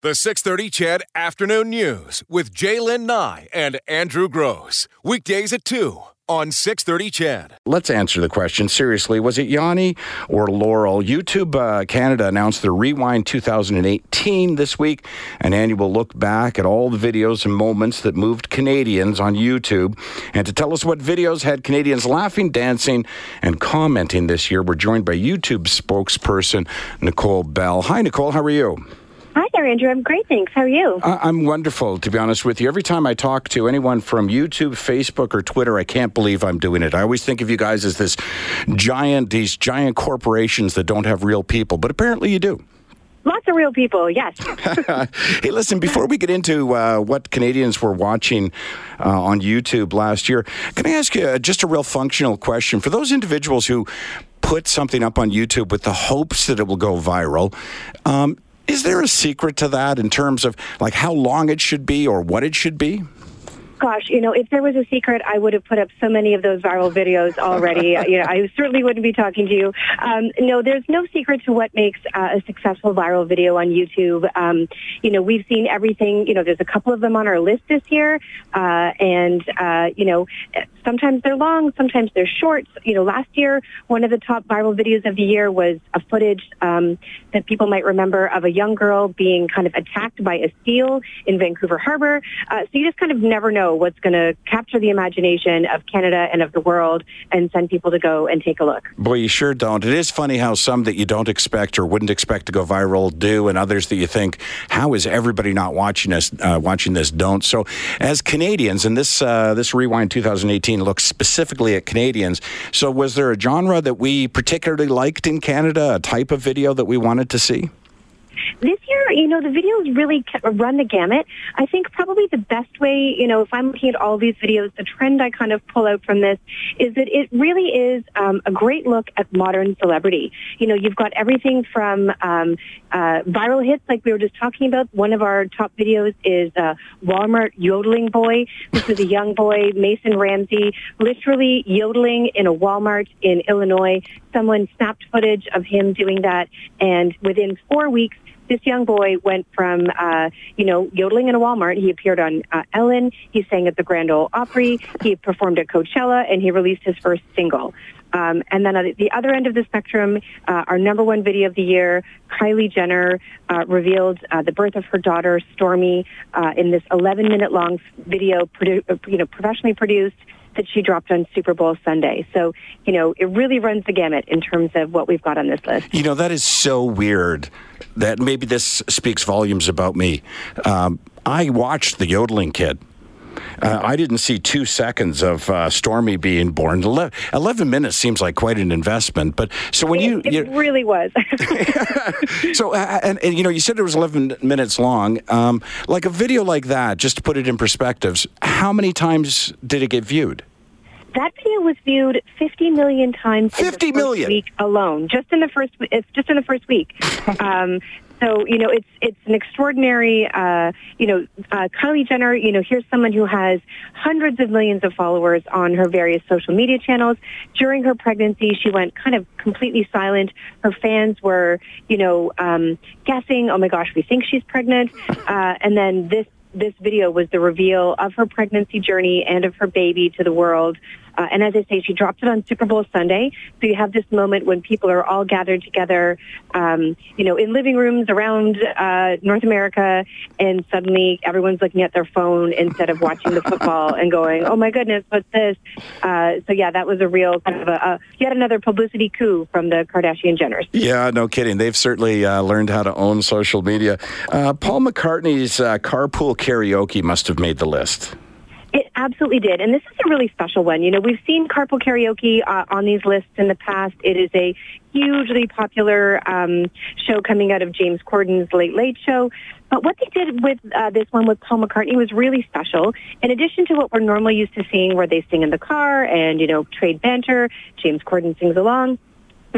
The 630 CHED Afternoon News with Jaylen Nye and Andrew Gross. Weekdays at 2 on 630 CHED. Let's answer the question seriously. Was it Yanny or Laurel? YouTube uh, Canada announced their Rewind 2018 this week, an annual look back at all the videos and moments that moved Canadians on YouTube. And to tell us what videos had Canadians laughing, dancing, and commenting this year, we're joined by YouTube spokesperson Nicole Bell. Hi, Nicole. How are you? Andrew. I'm great, thanks. How are you? I- I'm wonderful, to be honest with you. Every time I talk to anyone from YouTube, Facebook, or Twitter, I can't believe I'm doing it. I always think of you guys as this giant, these giant corporations that don't have real people, but apparently you do. Lots of real people, yes. hey, listen, before we get into uh, what Canadians were watching uh, on YouTube last year, can I ask you uh, just a real functional question? For those individuals who put something up on YouTube with the hopes that it will go viral, um, is there a secret to that in terms of like how long it should be or what it should be? Gosh, you know, if there was a secret, I would have put up so many of those viral videos already. you know, I certainly wouldn't be talking to you. Um, no, there's no secret to what makes uh, a successful viral video on YouTube. Um, you know, we've seen everything. You know, there's a couple of them on our list this year, uh, and uh, you know, sometimes they're long, sometimes they're short. You know, last year one of the top viral videos of the year was a footage um, that people might remember of a young girl being kind of attacked by a seal in Vancouver Harbor. Uh, so you just kind of never know what's going to capture the imagination of Canada and of the world and send people to go and take a look. Boy, you sure don't. It is funny how some that you don't expect or wouldn't expect to go viral do, and others that you think, how is everybody not watching us? Uh, watching this don't. So, as Canadians, and this uh, this rewind 2018 looks specifically at Canadians. So, was there a genre that we particularly liked in Canada? A type of video that we wanted to see? This year, you know, the videos really run the gamut. I think probably the best way, you know, if I'm looking at all these videos, the trend I kind of pull out from this is that it really is um, a great look at modern celebrity. You know, you've got everything from um, uh, viral hits like we were just talking about. One of our top videos is uh, Walmart yodeling boy. This is a young boy, Mason Ramsey, literally yodeling in a Walmart in Illinois. Someone snapped footage of him doing that, and within four weeks, this young boy went from, uh, you know, yodeling in a Walmart. He appeared on uh, Ellen. He sang at the Grand Ole Opry. He performed at Coachella, and he released his first single. Um, and then at the other end of the spectrum, uh, our number one video of the year, Kylie Jenner uh, revealed uh, the birth of her daughter, Stormi uh, in this 11-minute long video, produ- uh, you know, professionally produced that she dropped on Super Bowl Sunday. So, you know, it really runs the gamut in terms of what we've got on this list. You know, that is so weird that maybe this speaks volumes about me. Um, I watched the yodeling kid. Uh, I didn't see two seconds of uh, Stormi being born. Ele- Eleven minutes seems like quite an investment, but so when you, it, really was. so uh, and, and, you know you said it was eleven minutes long. Um, like a video like that, just to put it in perspectives, how many times did it get viewed? That video was viewed 50 million times 50 in the million? week alone, just in the first it's just in the first week. um, so you know it's it's an extraordinary uh, you know uh, Kylie Jenner you know here's someone who has hundreds of millions of followers on her various social media channels during her pregnancy she went kind of completely silent her fans were you know um, guessing oh my gosh we think she's pregnant uh, and then this this video was the reveal of her pregnancy journey and of her baby to the world. Uh, and as I say, she dropped it on Super Bowl Sunday. So you have this moment when people are all gathered together, um, you know, in living rooms around uh, North America, and suddenly everyone's looking at their phone instead of watching the football and going, "Oh my goodness, what's this?" Uh, so yeah, that was a real kind of a, a yet another publicity coup from the Kardashian Jenners. Yeah, no kidding. They've certainly uh, learned how to own social media. Uh, Paul McCartney's uh, carpool karaoke must have made the list. It absolutely did. And this is a really special one. You know, we've seen carpool karaoke uh, on these lists in the past. It is a hugely popular um, show coming out of James Corden's Late Late Show. But what they did with uh, this one with Paul McCartney was really special. In addition to what we're normally used to seeing where they sing in the car and, you know, trade banter, James Corden sings along.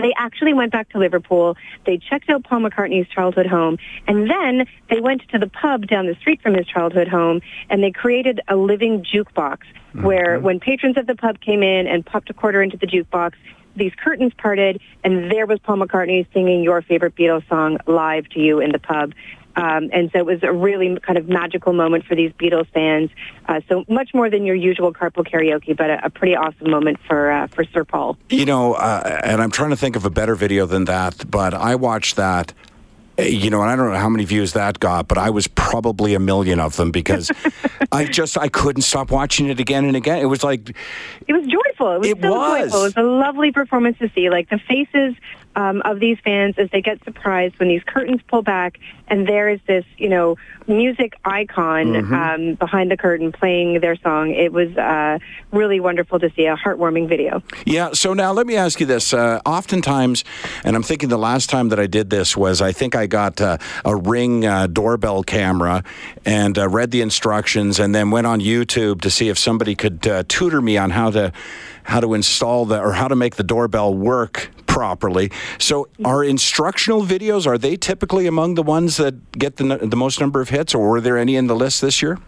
They actually went back to Liverpool. They checked out Paul McCartney's childhood home, and then they went to the pub down the street from his childhood home, and they created a living jukebox where mm-hmm. when patrons of the pub came in and popped a quarter into the jukebox, these curtains parted, and there was Paul McCartney singing your favorite Beatles song live to you in the pub. Um, and so it was a really kind of magical moment for these Beatles fans. Uh, so much more than your usual carpool karaoke, but a, a pretty awesome moment for uh, for Sir Paul. You know, uh, and I'm trying to think of a better video than that, but I watched that you know, and I don't know how many views that got, but I was probably a million of them because I just I couldn't stop watching it again and again. It was like it was joyful. It was it so was. joyful. It was a lovely performance to see. Like the faces um, of these fans as they get surprised when these curtains pull back and there is this, you know, music icon mm-hmm. um, behind the curtain playing their song. It was uh, really wonderful to see a heartwarming video. Yeah. So now let me ask you this. Uh, oftentimes, and I'm thinking the last time that I did this was I think I got uh, a Ring uh, doorbell camera and uh, read the instructions and then went on YouTube to see if somebody could uh, tutor me on how to how to install the or how to make the doorbell work properly. So, are instructional videos are they typically among the ones that get the the most number of hits, or were there any in the list this year?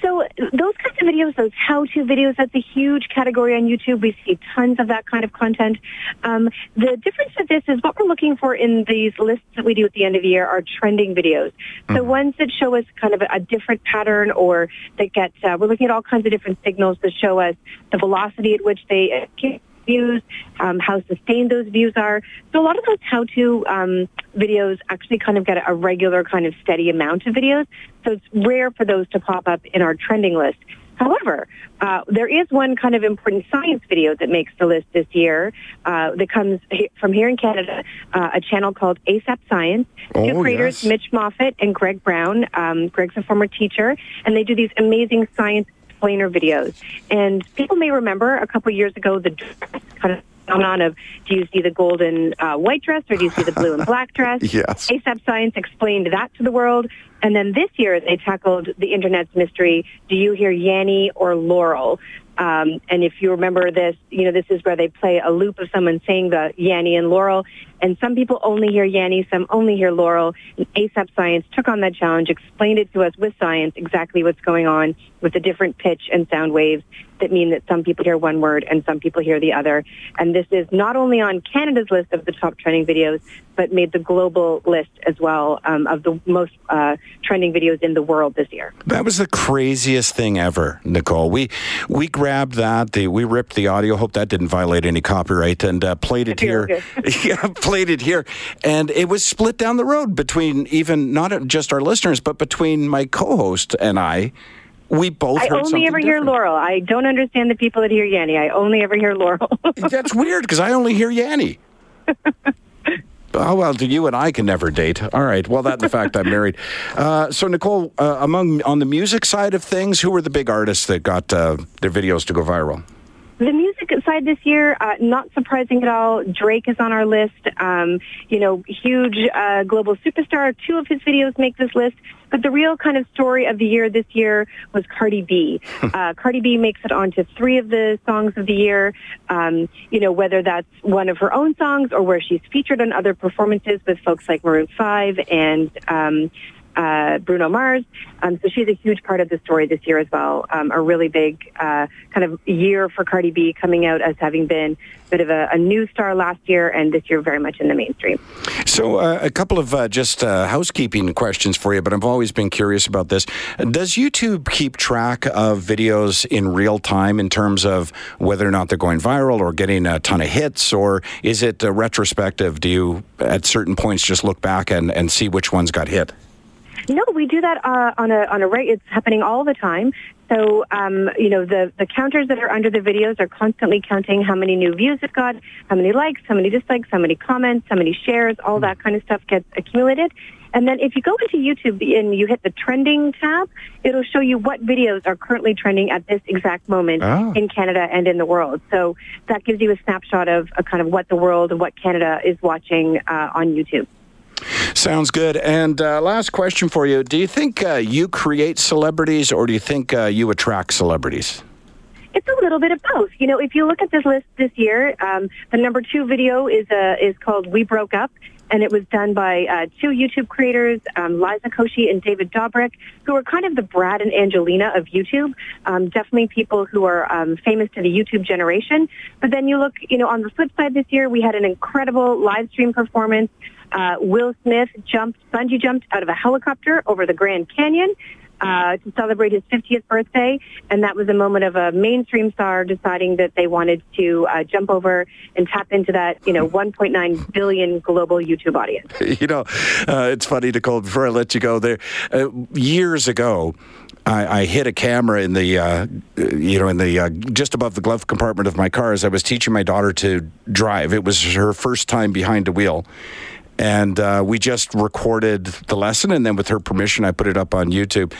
So those videos, those how-to videos, that's a huge category on YouTube. We see tons of that kind of content. Um, the difference with this is what we're looking for in these lists that we do at the end of the year are trending videos. So mm-hmm. ones that show us kind of a, a different pattern or that get, uh, we're looking at all kinds of different signals that show us the velocity at which they get views, um, how sustained those views are. So a lot of those how-to um, videos actually kind of get a regular kind of steady amount of videos. So it's rare for those to pop up in our trending list. However, uh, there is one kind of important science video that makes the list this year uh, that comes from here in Canada, uh, a channel called ASAP Science. Oh, Two creators, yes. Mitch Moffit and Greg Brown. Um, Greg's a former teacher, and they do these amazing science explainer videos. And people may remember a couple years ago the kind of phenomenon of do you see the golden uh, white dress or do you see the blue and black dress? yes. ASAP Science explained that to the world. And then this year they tackled the internet's mystery, do you hear Yanny or Laurel? Um, and if you remember this, you know, this is where they play a loop of someone saying the Yanny and Laurel. And some people only hear Yanny, some only hear Laurel. And ASAP Science took on that challenge, explained it to us with science exactly what's going on with the different pitch and sound waves that mean that some people hear one word and some people hear the other. And this is not only on Canada's list of the top trending videos, but made the global list as well um, of the most uh, trending videos in the world this year. That was the craziest thing ever, Nicole. We we grabbed that, the, we ripped the audio. Hope that didn't violate any copyright, and uh, played it here. yeah, played it here, and it was split down the road between even not just our listeners, but between my co-host and I we both I only ever different. hear Laurel. I don't understand the people that hear Yanny. I only ever hear Laurel. That's weird because I only hear Yanny. Oh, well, you and I can never date. All right. Well, that and the fact I'm married. Uh, so, Nicole, uh, among on the music side of things, who were the big artists that got uh, their videos to go viral? The music side this year, uh, not surprising at all. Drake is on our list. Um, you know, huge uh, global superstar. Two of his videos make this list. But the real kind of story of the year this year was Cardi B. uh, Cardi B makes it onto three of the songs of the year. Um, you know, whether that's one of her own songs or where she's featured on other performances with folks like Maroon 5 and um, uh, Bruno Mars. Um, so she's a huge part of the story this year as well. Um, a really big uh, kind of year for Cardi B coming out as having been a bit of a, a new star last year and this year very much in the mainstream. So uh, a couple of uh, just uh, housekeeping questions for you, but I've always been curious about this. Does YouTube keep track of videos in real time in terms of whether or not they're going viral or getting a ton of hits, or is it uh, retrospective? Do you at certain points just look back and, and see which ones got hit? No, we do that uh, on a on a rate. It's happening all the time. So, um, you know, the, the counters that are under the videos are constantly counting how many new views it got, how many likes, how many dislikes, how many comments, how many shares, all that kind of stuff gets accumulated. And then if you go into YouTube and you hit the trending tab, it'll show you what videos are currently trending at this exact moment oh. in Canada and in the world. So that gives you a snapshot of a kind of what the world and what Canada is watching uh, on YouTube. Sounds good. And uh, last question for you: Do you think uh, you create celebrities, or do you think uh, you attract celebrities? It's a little bit of both. You know, if you look at this list this year, um, the number two video is uh, is called "We Broke Up." and it was done by uh, two YouTube creators, um, Liza Koshy and David Dobrik, who are kind of the Brad and Angelina of YouTube. Um, definitely people who are um, famous to the YouTube generation. But then you look, you know, on the flip side this year, we had an incredible live stream performance Uh, Will Smith jumped, bungee jumped out of a helicopter over the Grand Canyon uh, to celebrate his 50th birthday, and that was a moment of a mainstream star deciding that they wanted to uh, jump over and tap into that, you know, 1.9 billion global YouTube audience. You know, uh, it's funny, Nicole. Before I let you go, there uh, years ago. I, I, hit a camera in the, uh, you know, in the uh, just above the glove compartment of my car as I was teaching my daughter to drive. It was her first time behind a wheel, and uh, we just recorded the lesson, and then with her permission, I put it up on YouTube.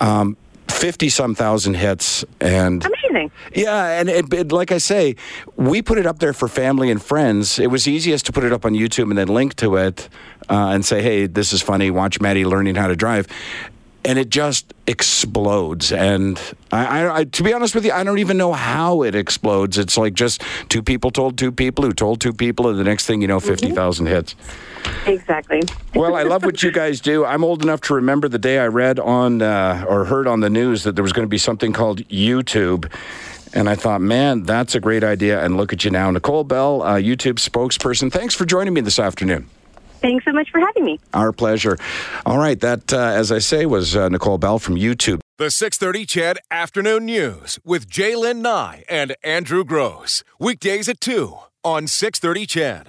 Um, 50 some thousand hits and amazing. Yeah and it, it, like i say we put it up there for family and friends. It was easiest to put it up on youtube and then link to it uh, and say hey this is funny. Watch maddie learning how to drive and it just explodes. And I, I, I, to be honest with you, I don't even know how it explodes. It's like just two people told two people who told two people, and the next thing you know, 50,000 mm-hmm. hits. Exactly. well, I love what you guys do. I'm old enough to remember the day I read on uh, or heard on the news that there was going to be something called YouTube. And I thought, man, that's a great idea. And look at you now. Nicole Bell, uh, YouTube spokesperson. Thanks for joining me this afternoon. Thanks so much for having me. Our pleasure. All right, that, uh, as I say, was uh, Nicole Bell from YouTube. The 630 CHED Afternoon News with Jaylen Nye and Andrew Gross. Weekdays at 2 on 630 CHED.